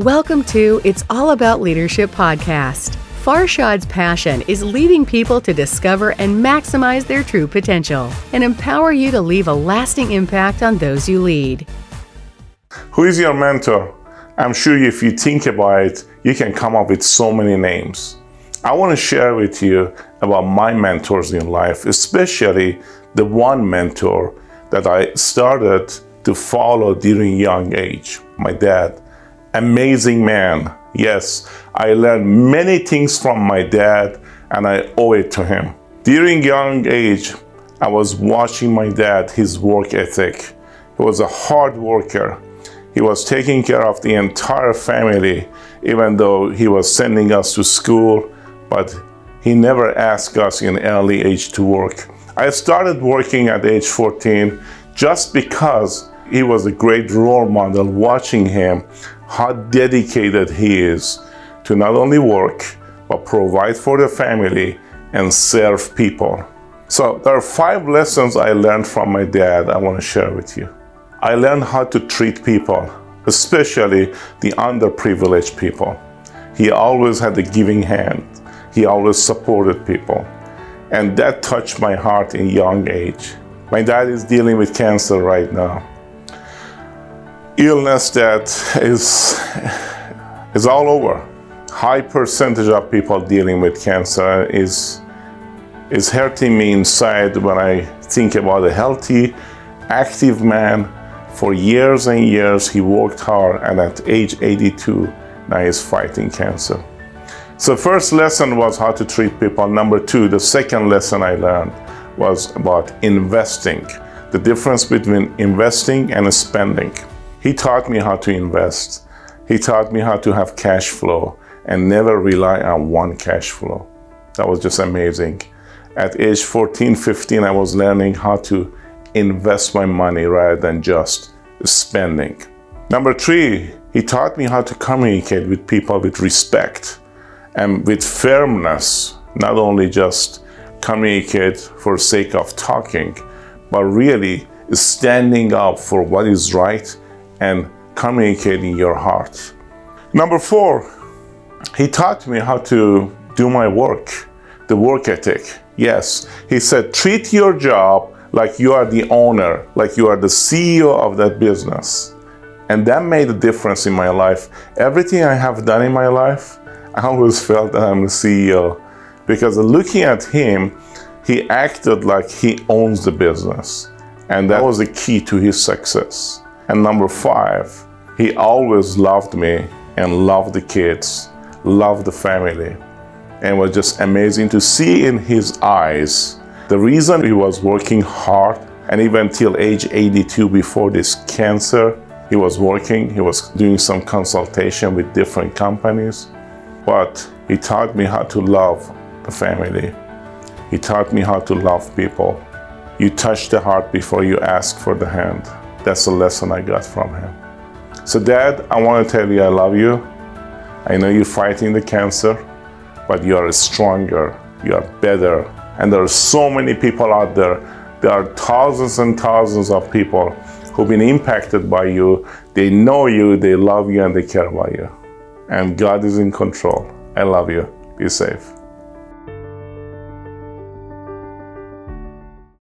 Welcome to It's All About Leadership podcast. Farshad's passion is leading people to discover and maximize their true potential and empower you to leave a lasting impact on those you lead. Who is your mentor? I'm sure if you think about it, you can come up with so many names. I want to share with you about my mentors in life, especially the one mentor that I started to follow during young age, my dad. Amazing man. Yes, I learned many things from my dad and I owe it to him. During young age, I was watching my dad, his work ethic. He was a hard worker. He was taking care of the entire family, even though he was sending us to school, but he never asked us in early age to work. I started working at age 14 just because he was a great role model watching him how dedicated he is to not only work but provide for the family and serve people. So there are five lessons I learned from my dad I want to share with you. I learned how to treat people, especially the underprivileged people. He always had a giving hand. He always supported people. And that touched my heart in young age. My dad is dealing with cancer right now. Illness that is, is all over. High percentage of people dealing with cancer is, is hurting me inside when I think about a healthy, active man. For years and years, he worked hard, and at age 82, now he's fighting cancer. So, first lesson was how to treat people. Number two, the second lesson I learned was about investing, the difference between investing and spending. He taught me how to invest. He taught me how to have cash flow and never rely on one cash flow. That was just amazing. At age 14, 15, I was learning how to invest my money rather than just spending. Number three, he taught me how to communicate with people with respect and with firmness, not only just communicate for sake of talking, but really standing up for what is right and communicating your heart. Number four, he taught me how to do my work, the work ethic. Yes, he said, treat your job like you are the owner, like you are the CEO of that business. And that made a difference in my life. Everything I have done in my life, I always felt that I'm the CEO because looking at him, he acted like he owns the business. And that was the key to his success. And number five, he always loved me and loved the kids, loved the family. And was just amazing to see in his eyes the reason he was working hard and even till age 82 before this cancer, he was working, he was doing some consultation with different companies. But he taught me how to love the family. He taught me how to love people. You touch the heart before you ask for the hand. That's the lesson I got from him. So, Dad, I want to tell you I love you. I know you're fighting the cancer, but you are stronger, you are better. And there are so many people out there. There are thousands and thousands of people who've been impacted by you. They know you, they love you, and they care about you. And God is in control. I love you. Be safe.